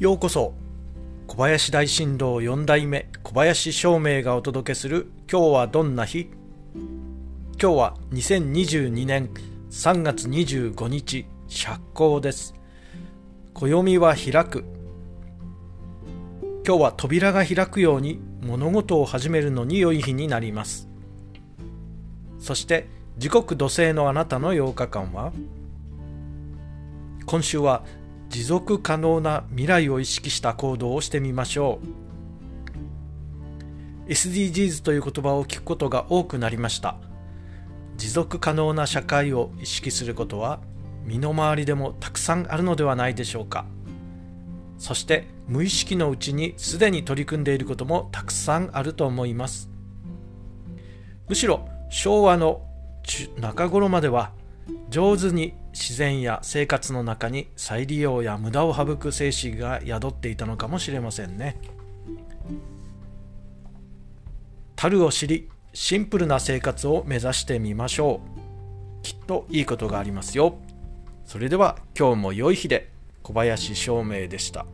ようこそ。小林大震動4代目小林照明がお届けする今日はどんな日？今日は2022年3月25日釈光です。暦は開く。今日は扉が開くように物事を始めるのに良い日になります。そして時刻土星のあなたの8日間は？今週は持続可能な未来を意識した行動をしてみましょう。SDGs という言葉を聞くことが多くなりました。持続可能な社会を意識することは身の回りでもたくさんあるのではないでしょうか。そして無意識のうちにすでに取り組んでいることもたくさんあると思います。むしろ昭和の中頃までは上手に自然や生活の中に再利用や無駄を省く精神が宿っていたのかもしれませんね。樽を知りシンプルな生活を目指してみましょう。きっといいことがありますよ。それでは今日も良い日で。小林照明でした。